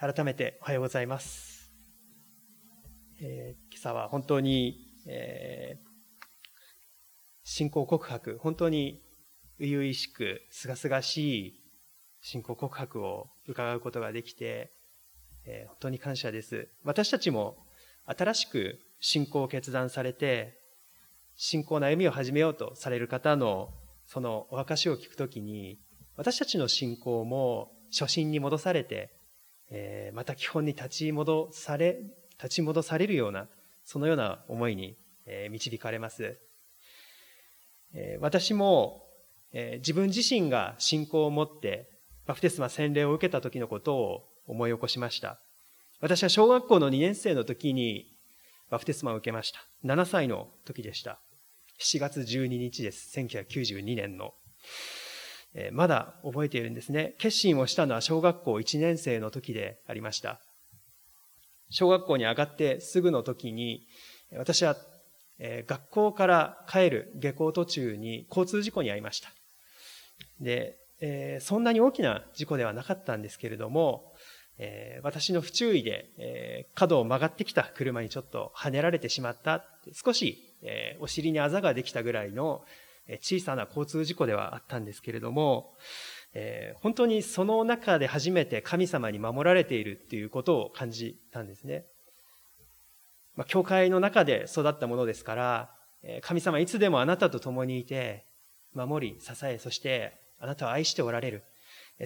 改めておはようございます。えー、今朝は本当に、えー、信仰告白、本当に初々しく、すがすがしい信仰告白を伺うことができて、えー、本当に感謝です。私たちも新しく信仰を決断されて、信仰の歩みを始めようとされる方のそのお証を聞くときに、私たちの信仰も初心に戻されて、えー、また基本に立ち戻され、立ち戻されるような、そのような思いに、えー、導かれます。えー、私も、え自分自身が信仰を持って、バプテスマ洗礼を受けた時のことを思い起こしました。私は小学校の2年生の時にバプテスマを受けました。7歳の時でした。7月12日です。1992年の。え、まだ覚えているんですね。決心をしたのは小学校1年生の時でありました。小学校に上がってすぐの時に、私は、え、学校から帰る下校途中に交通事故に遭いました。で、え、そんなに大きな事故ではなかったんですけれども、え、私の不注意で、え、角を曲がってきた車にちょっと跳ねられてしまった。少し、え、お尻にあざができたぐらいの、小さな交通事故ではあったんですけれども、えー、本当にその中で初めて神様に守られているっていうことを感じたんですね。まあ、教会の中で育ったものですから、神様いつでもあなたと共にいて、守り、支え、そしてあなたを愛しておられる。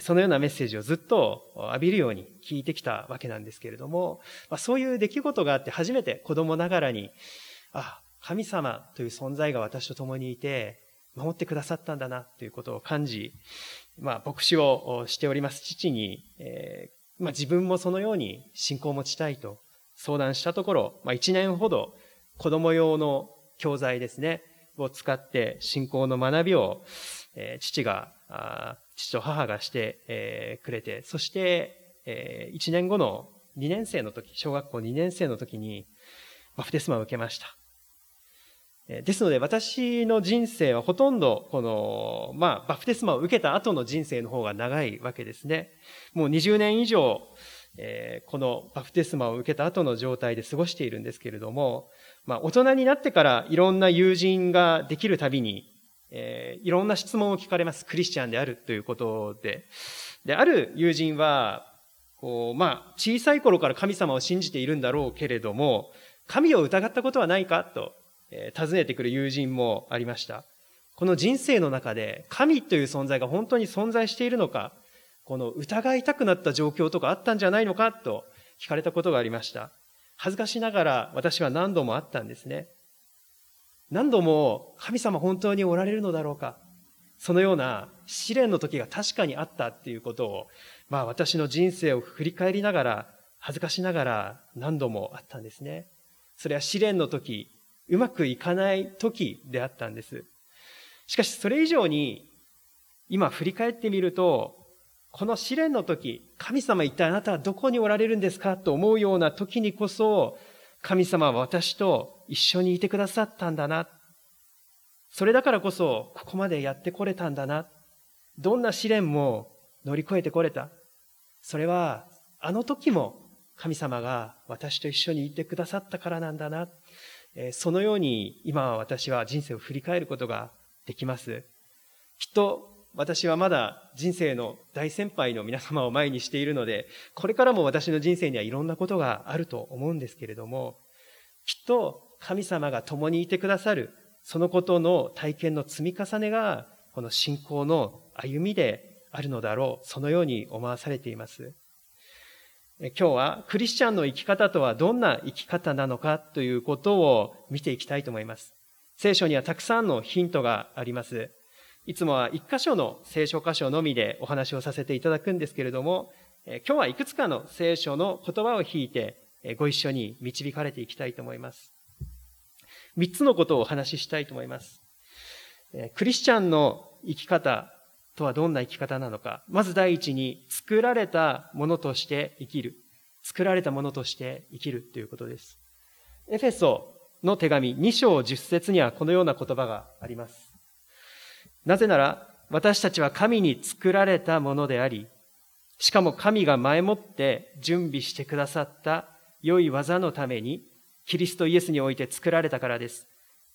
そのようなメッセージをずっと浴びるように聞いてきたわけなんですけれども、まあ、そういう出来事があって初めて子供ながらに、あ、神様という存在が私と共にいて、守ってくださったんだなということを感じ、まあ、牧師をしております父に、えー、まあ、自分もそのように信仰を持ちたいと相談したところ、まあ、1年ほど子供用の教材ですね、を使って信仰の学びを、えー、父が、父と母がして、えー、くれて、そして、えー、1年後の2年生の時、小学校2年生の時に、バプテスマを受けました。ですので私の人生はほとんどこの、まあ、バプテスマを受けた後の人生の方が長いわけですね。もう20年以上、えー、このバプテスマを受けた後の状態で過ごしているんですけれども、まあ、大人になってからいろんな友人ができるたびに、えー、いろんな質問を聞かれます。クリスチャンであるということで。で、ある友人は、こう、まあ、小さい頃から神様を信じているんだろうけれども、神を疑ったことはないかと訪ねてくる友人もありました。この人生の中で神という存在が本当に存在しているのか、この疑いたくなった状況とかあったんじゃないのかと聞かれたことがありました。恥ずかしながら私は何度もあったんですね。何度も神様本当におられるのだろうかそのような試練の時が確かにあったっていうことを、まあ私の人生を振り返りながら、恥ずかしながら何度もあったんですね。それは試練の時、うまくいかない時であったんです。しかしそれ以上に、今振り返ってみると、この試練の時、神様一体あなたはどこにおられるんですかと思うような時にこそ、神様は私と一緒にいてくださったんだな。それだからこそ、ここまでやってこれたんだな。どんな試練も乗り越えてこれた。それは、あの時も神様が私と一緒にいてくださったからなんだな。そのように今私は人生を振り返ることができます。きっと私はまだ人生の大先輩の皆様を前にしているので、これからも私の人生にはいろんなことがあると思うんですけれども、きっと神様が共にいてくださる、そのことの体験の積み重ねが、この信仰の歩みであるのだろう、そのように思わされています。今日はクリスチャンの生き方とはどんな生き方なのかということを見ていきたいと思います。聖書にはたくさんのヒントがあります。いつもは一箇所の聖書箇所のみでお話をさせていただくんですけれども、今日はいくつかの聖書の言葉を引いてご一緒に導かれていきたいと思います。三つのことをお話ししたいと思います。クリスチャンの生き方とはどんな生き方なのか。まず第一に、作られたものとして生きる。作られたものとして生きるということです。エフェソの手紙2章10節にはこのような言葉があります。なぜなら、私たちは神に作られたものであり、しかも神が前もって準備してくださった良い技のために、キリストイエスにおいて作られたからです。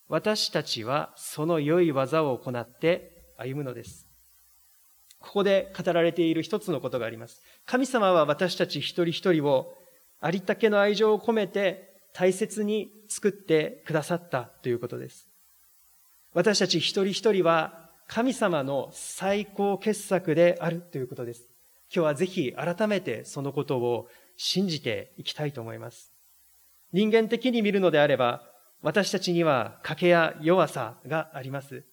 私たちはその良い技を行って歩むのです。ここで語られている一つのことがあります。神様は私たち一人一人をありったけの愛情を込めて大切に作ってくださったということです。私たち一人一人は神様の最高傑作であるということです。今日はぜひ改めてそのことを信じていきたいと思います。人間的に見るのであれば、私たちには賭けや弱さがあります。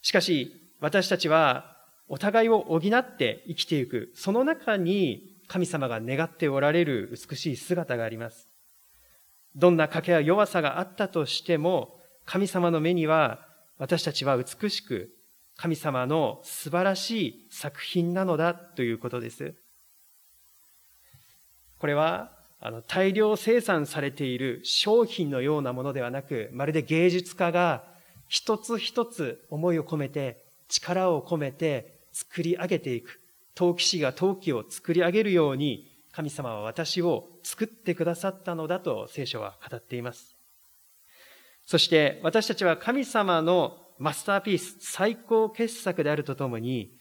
しかし、私たちはお互いを補って生きていく、その中に神様が願っておられる美しい姿があります。どんな賭けや弱さがあったとしても、神様の目には私たちは美しく、神様の素晴らしい作品なのだということです。これは、あの、大量生産されている商品のようなものではなく、まるで芸術家が一つ一つ思いを込めて、力を込めて作り上げていく。陶器師が陶器を作り上げるように、神様は私を作ってくださったのだと聖書は語っています。そして私たちは神様のマスターピース、最高傑作であるとともに、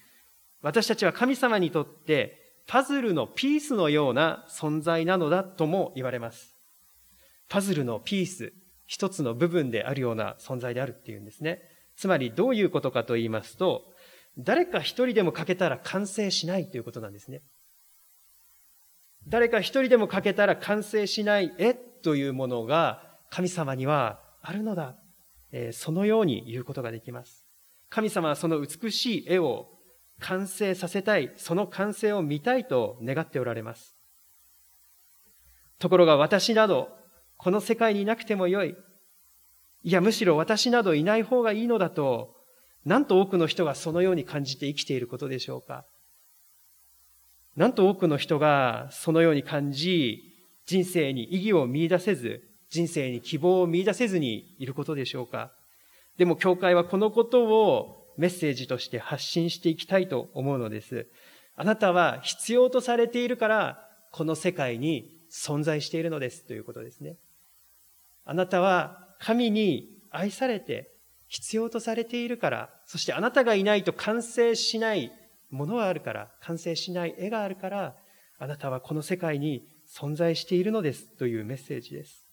私たちは神様にとってパズルのピースのような存在なのだとも言われます。パズルのピース、一つの部分であるような存在であるっていうんですね。つまりどういうことかと言いますと、誰か一人でも欠けたら完成しないということなんですね。誰か一人でも欠けたら完成しない絵というものが神様にはあるのだ。えそのように言うことができます。神様はその美しい絵を完成させたい、その完成を見たいと願っておられます。ところが私など、この世界にいなくてもよい。いや、むしろ私などいない方がいいのだと、なんと多くの人がそのように感じて生きていることでしょうか？なんと多くの人がそのように感じ、人生に意義を見出せず、人生に希望を見出せずにいることでしょうか？でも教会はこのことをメッセージとして発信していきたいと思うのです。あなたは必要とされているから、この世界に存在しているのですということですね。あなたは神に愛されて必要とされているから、そしてあなたがいないと完成しないものがあるから、完成しない絵があるから、あなたはこの世界に存在しているのですというメッセージです。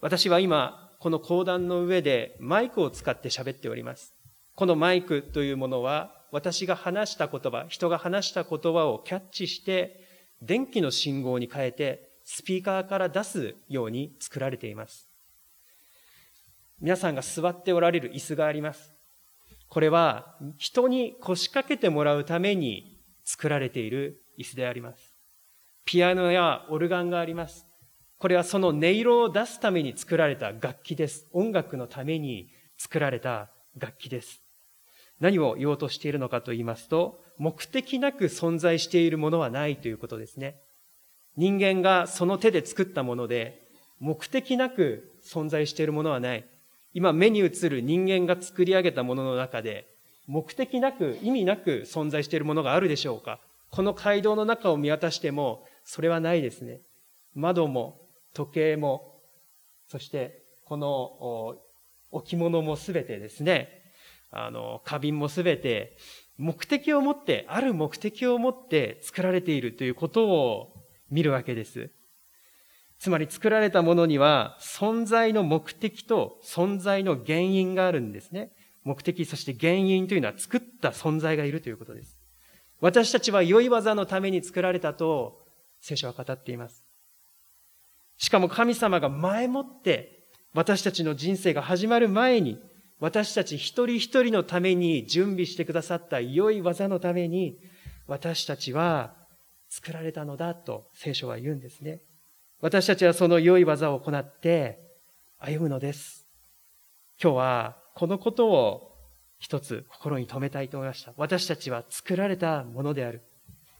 私は今、この講談の上でマイクを使って喋っております。このマイクというものは、私が話した言葉、人が話した言葉をキャッチして、電気の信号に変えて、スピーカーから出すように作られています。皆さんが座っておられる椅子があります。これは人に腰掛けてもらうために作られている椅子であります。ピアノやオルガンがあります。これはその音色を出すために作られた楽器です。音楽のために作られた楽器です。何を言おうとしているのかと言いますと、目的なく存在しているものはないということですね。人間がその手で作ったもので、目的なく存在しているものはない。今目に映る人間が作り上げたものの中で、目的なく、意味なく存在しているものがあるでしょうか？この街道の中を見渡しても、それはないですね。窓も、時計も、そしてこの置物もすべてですね、あの、花瓶もすべて目的を持って、ある目的を持って作られているということを見るわけです。つまり作られたものには存在の目的と存在の原因があるんですね。目的、そして原因というのは作った存在がいるということです。私たちは良い技のために作られたと聖書は語っています。しかも神様が前もって私たちの人生が始まる前に私たち一人一人のために準備してくださった良い技のために私たちは作られたのだと聖書は言うんですね。私たちはその良い技を行って歩むのです。今日はこのことを一つ心に留めたいと思いました。私たちは作られたものである。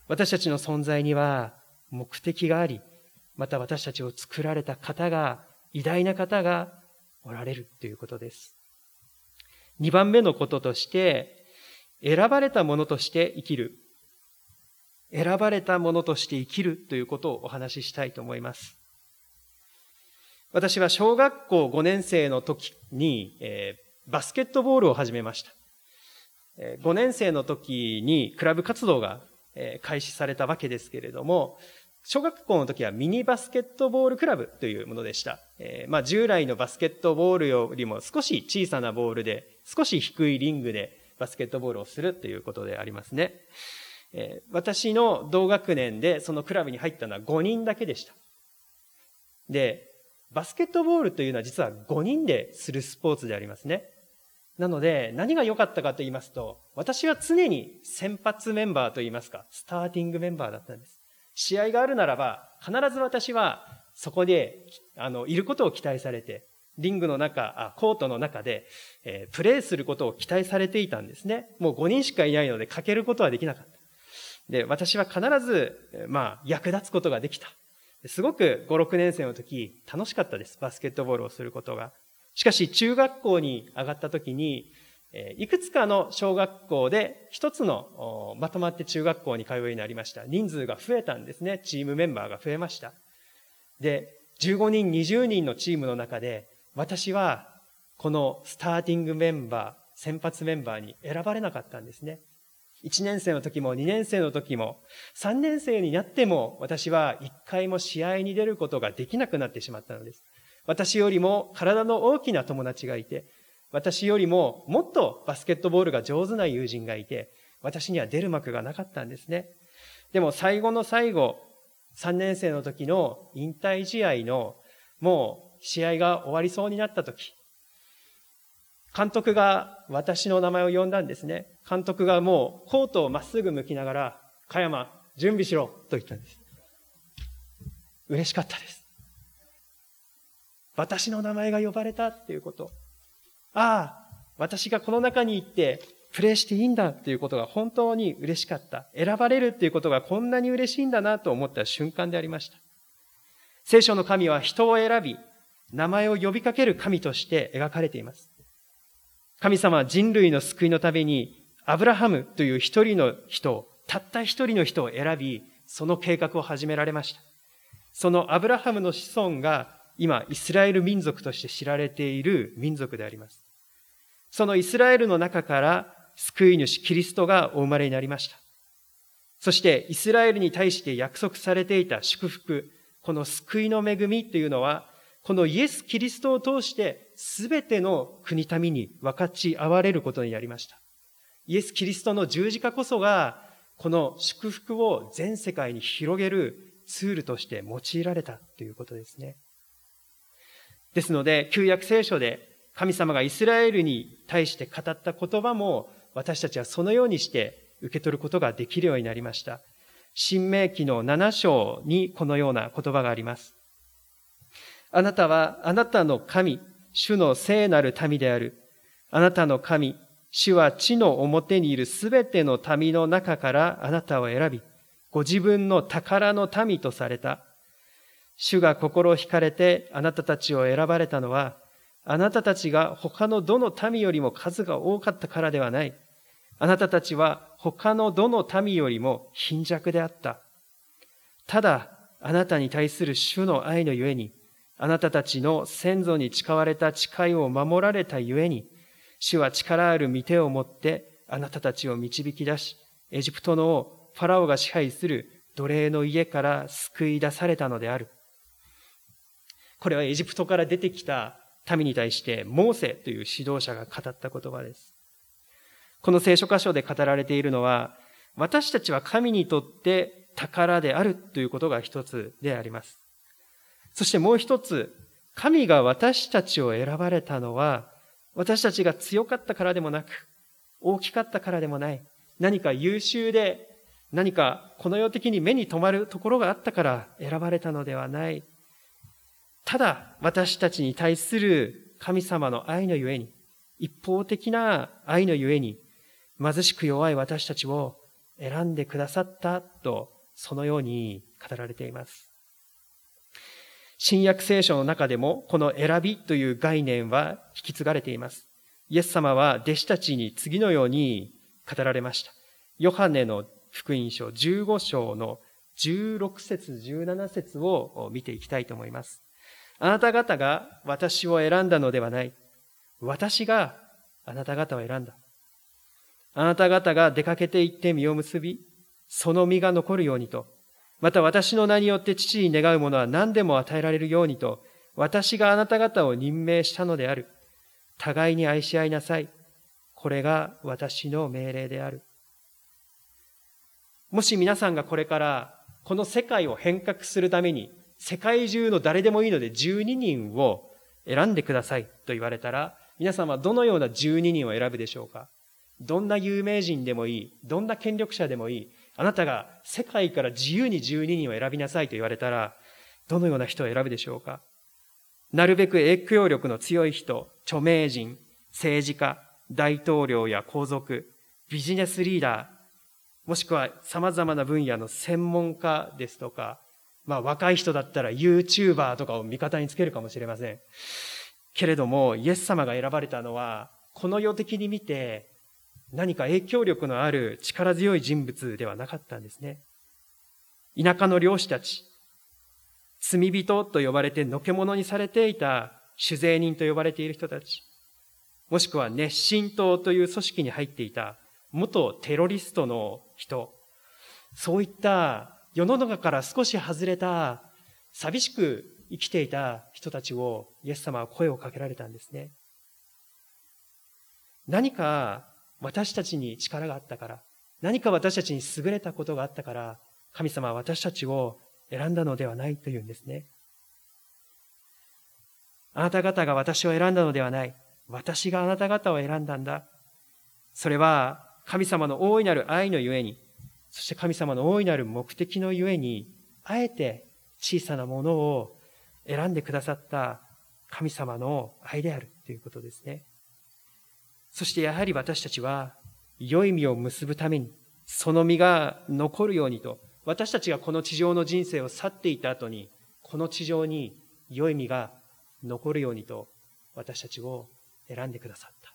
私たちの存在には目的があり、また私たちを作られた方が、偉大な方がおられるということです。二番目のこととして、選ばれたものとして生きる。選ばれたものとして生きるということをお話ししたいと思います。私は小学校5年生の時に、えー、バスケットボールを始めました。えー、5年生の時にクラブ活動が、えー、開始されたわけですけれども、小学校の時はミニバスケットボールクラブというものでした。えー、まあ従来のバスケットボールよりも少し小さなボールで、少し低いリングでバスケットボールをするということでありますね。え、私の同学年でそのクラブに入ったのは5人だけでした。で、バスケットボールというのは実は5人でするスポーツでありますね。なので、何が良かったかと言いますと、私は常に先発メンバーと言いますか、スターティングメンバーだったんです。試合があるならば、必ず私はそこで、あの、いることを期待されて、リングの中、あコートの中で、えー、プレーすることを期待されていたんですね。もう5人しかいないので、かけることはできなかった。で、私は必ず、まあ、役立つことができた。すごく5、6年生の時、楽しかったです。バスケットボールをすることが。しかし、中学校に上がった時に、いくつかの小学校で一つのまとまって中学校に通うようになりました。人数が増えたんですね。チームメンバーが増えました。で、15人、20人のチームの中で、私はこのスターティングメンバー、先発メンバーに選ばれなかったんですね。1年生の時も2年生の時も3年生になっても私は1回も試合に出ることができなくなってしまったのです。私よりも体の大きな友達がいて、私よりももっとバスケットボールが上手な友人がいて、私には出る幕がなかったんですね。でも最後の最後、3年生の時の引退試合のもう試合が終わりそうになった時、監督が私の名前を呼んだんですね。監督がもうコートをまっすぐ向きながら、加山、準備しろと言ったんです。嬉しかったです。私の名前が呼ばれたっていうこと。ああ、私がこの中に行ってプレイしていいんだっていうことが本当に嬉しかった。選ばれるっていうことがこんなに嬉しいんだなと思った瞬間でありました。聖書の神は人を選び、名前を呼びかける神として描かれています。神様は人類の救いのために、アブラハムという一人の人たった一人の人を選び、その計画を始められました。そのアブラハムの子孫が今、イスラエル民族として知られている民族であります。そのイスラエルの中から救い主キリストがお生まれになりました。そしてイスラエルに対して約束されていた祝福、この救いの恵みというのはこのイエス・キリストを通して全ての国民に分かち合われることになりました。イエス・キリストの十字架こそが、この祝福を全世界に広げるツールとして用いられたということですね。ですので、旧約聖書で神様がイスラエルに対して語った言葉も、私たちはそのようにして受け取ることができるようになりました。新明記の7章にこのような言葉があります。あなたはあなたの神、主の聖なる民である。あなたの神、主は地の表にいるすべての民の中からあなたを選び、ご自分の宝の民とされた。主が心惹かれてあなたたちを選ばれたのは、あなたたちが他のどの民よりも数が多かったからではない。あなたたちは他のどの民よりも貧弱であった。ただ、あなたに対する主の愛のゆえに、あなたたちの先祖に誓われた誓いを守られたゆえに、主は力ある御手を持ってあなたたちを導き出し、エジプトのファラオが支配する奴隷の家から救い出されたのである。これはエジプトから出てきた民に対してモーセという指導者が語った言葉です。この聖書箇所で語られているのは、私たちは神にとって宝であるということが一つであります。そしてもう一つ、神が私たちを選ばれたのは、私たちが強かったからでもなく、大きかったからでもない。何か優秀で、何かこの世的に目に留まるところがあったから選ばれたのではない。ただ、私たちに対する神様の愛のゆえに、一方的な愛のゆえに、貧しく弱い私たちを選んでくださったと、そのように語られています。新約聖書の中でもこの選びという概念は引き継がれています。イエス様は弟子たちに次のように語られました。ヨハネの福音書15章の16節17節を見ていきたいと思います。あなた方が私を選んだのではない。私があなた方を選んだ。あなた方が出かけて行って実を結び、その実が残るようにと、また私の名によって父に願うものは何でも与えられるようにと、私があなた方を任命したのである。互いに愛し合いなさい。これが私の命令である。もし皆さんがこれからこの世界を変革するために世界中の誰でもいいので12人を選んでくださいと言われたら皆さんはどのような12人を選ぶでしょうか？どんな有名人でもいい、どんな権力者でもいい、あなたが世界から自由に12人を選びなさいと言われたら、どのような人を選ぶでしょうか？なるべく影響力の強い人、著名人、政治家、大統領や皇族、ビジネスリーダー、もしくは様々な分野の専門家ですとか、まあ若い人だったら YouTuber とかを味方につけるかもしれません。けれども、イエス様が選ばれたのは、この世的に見て何か影響力のある力強い人物ではなかったんですね。田舎の漁師たち、罪人と呼ばれてのけ者にされていた酒税人と呼ばれている人たち、もしくは熱心党という組織に入っていた元テロリストの人、そういった世の中から少し外れた寂しく生きていた人たちをイエス様は声をかけられたんですね。何か私たちに力があったから、何か私たちに優れたことがあったから、神様は私たちを選んだのではないというんですね。あなた方が私を選んだのではない。私があなた方を選んだんだ。それは神様の大いなる愛のゆえに、そして神様の大いなる目的のゆえに、あえて小さなものを選んでくださった神様の愛であるということですね。そしてやはり私たちは、良い実を結ぶために、その実が残るようにと、私たちがこの地上の人生を去っていた後に、この地上に良い実が残るようにと、私たちを選んでくださった。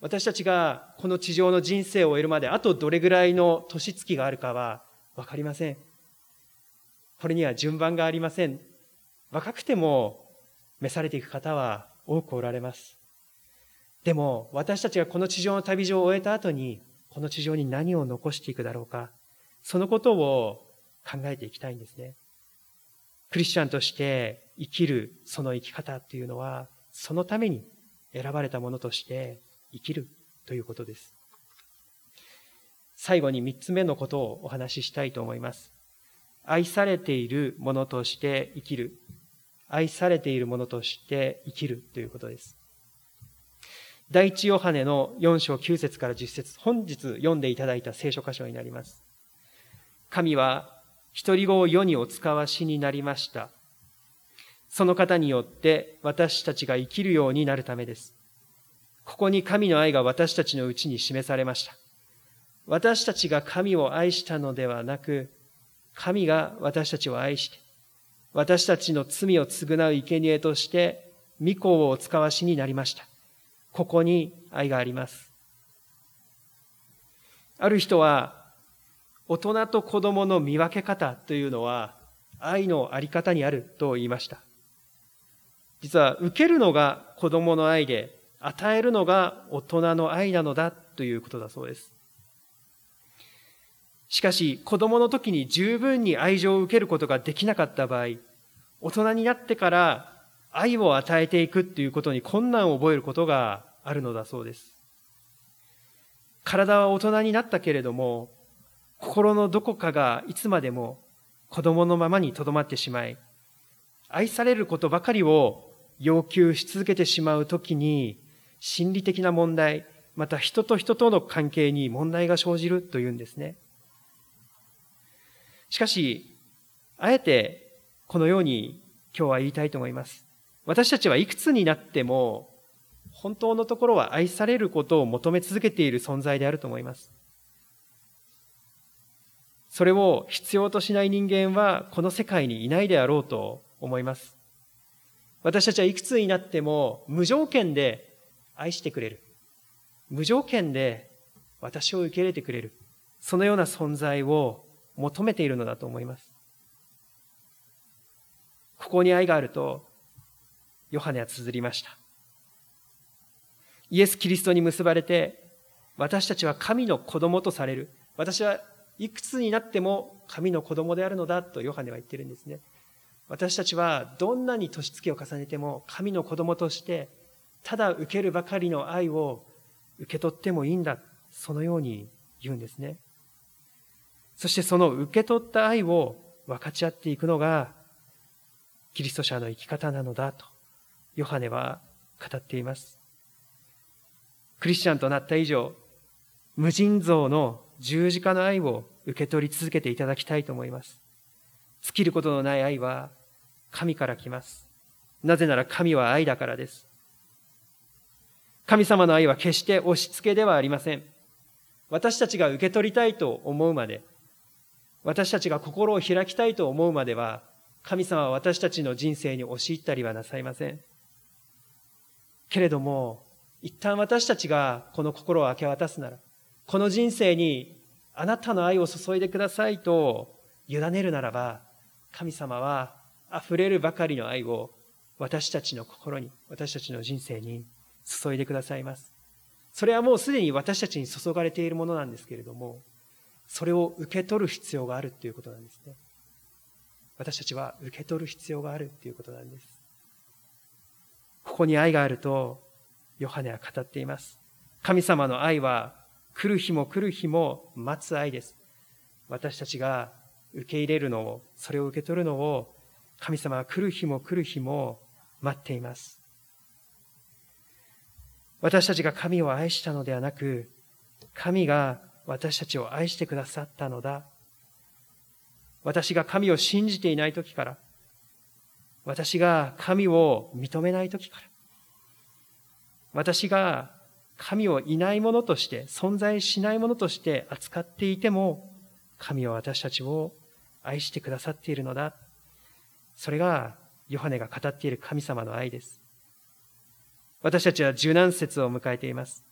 私たちがこの地上の人生を終えるまで、あとどれぐらいの年月があるかはわかりません。これには順番がありません。若くても召されていく方は多くおられます。でも、私たちがこの地上の旅路を終えた後に、この地上に何を残していくだろうか、そのことを考えていきたいんですね。クリスチャンとして生きるその生き方っていうのは、そのために選ばれたものとして生きるということです。最後に三つ目のことをお話ししたいと思います。愛されているものとして生きる。愛されているものとして生きるということです。第一ヨハネの4章9節から10節本日読んでいただいた聖書箇所になります。神は一人子を世にお使わしになりました。その方によって私たちが生きるようになるためです。ここに神の愛が私たちのうちに示されました。私たちが神を愛したのではなく、神が私たちを愛して、私たちの罪を償う生贄として、御子をお使わしになりました。ここに愛があります。ある人は、大人と子供の見分け方というのは、愛のあり方にあると言いました。実は、受けるのが子供の愛で、与えるのが大人の愛なのだということだそうです。しかし、子供の時に十分に愛情を受けることができなかった場合、大人になってから愛を与えていくっていうことに困難を覚えることがあるのだそうです。体は大人になったけれども、心のどこかがいつまでも子供のままにとどまってしまい、愛されることばかりを要求し続けてしまうときに、心理的な問題、また人と人との関係に問題が生じるというんですね。しかし、あえてこのように今日は言いたいと思います。私たちはいくつになっても、本当のところは愛されることを求め続けている存在であると思います。それを必要としない人間はこの世界にいないであろうと思います。私たちはいくつになっても無条件で愛してくれる。無条件で私を受け入れてくれる。そのような存在を求めているのだと思います。ここに愛があると、ヨハネは綴りました。イエス・キリストに結ばれて、私たちは神の子供とされる。私はいくつになっても神の子供であるのだとヨハネは言ってるんですね。私たちはどんなに年月を重ねても神の子供としてただ受けるばかりの愛を受け取ってもいいんだ。そのように言うんですね。そしてその受け取った愛を分かち合っていくのがキリスト者の生き方なのだとヨハネは語っています。クリスチャンとなった以上、無尽蔵の十字架の愛を受け取り続けていただきたいと思います。尽きることのない愛は神から来ます。なぜなら神は愛だからです。神様の愛は決して押し付けではありません。私たちが受け取りたいと思うまで、私たちが心を開きたいと思うまでは、神様は私たちの人生に押し入ったりはなさいません。けれども、一旦私たちがこの心を明け渡すなら、この人生にあなたの愛を注いでくださいと委ねるならば、神様は溢れるばかりの愛を私たちの心に、私たちの人生に注いでくださいます。それはもうすでに私たちに注がれているものなんですけれども、それを受け取る必要があるということなんですね。私たちは受け取る必要があるということなんです。ここに愛があると、ヨハネは語っています。神様の愛は、来る日も来る日も待つ愛です。私たちが受け入れるのを、それを受け取るのを、神様は来る日も来る日も待っています。私たちが神を愛したのではなく、神が私たちを愛してくださったのだ。私が神を信じていない時から、私が神を認めない時から、私が神をいないものとして、存在しないものとして扱っていても、神は私たちを愛してくださっているのだ。それが、ヨハネが語っている神様の愛です。私たちは柔軟節を迎えています。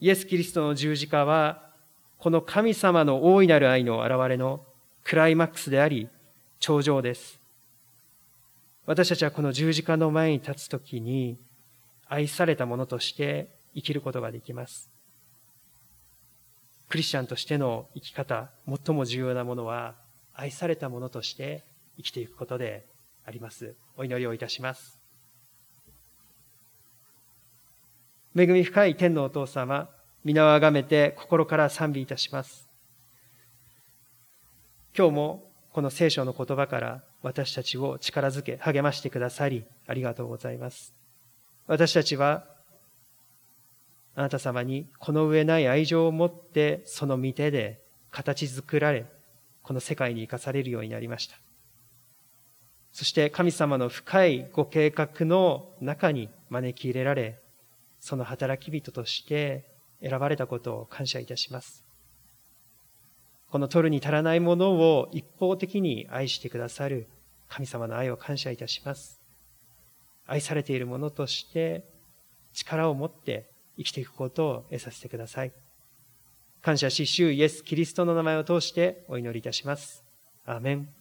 イエス・キリストの十字架は、この神様の大いなる愛の現れのクライマックスであり、頂上です。私たちはこの十字架の前に立つときに、愛されたものとして生きることができます。クリスチャンとしての生き方、最も重要なものは、愛されたものとして生きていくことであります。お祈りをいたします。恵み深い天のお父様、皆をあがめて心から賛美いたします。今日もこの聖書の言葉から私たちを力づけ、励ましてくださり、ありがとうございます。私たちは、あなた様にこの上ない愛情を持って、その御手で形作られ、この世界に生かされるようになりました。そして神様の深いご計画の中に招き入れられ、その働き人として選ばれたことを感謝いたします。この取るに足らないものを一方的に愛してくださる神様の愛を感謝いたします。愛されているものとして力を持って生きていくことを得させてください。感謝し、主イエス・キリストの名前を通してお祈りいたします。アーメン。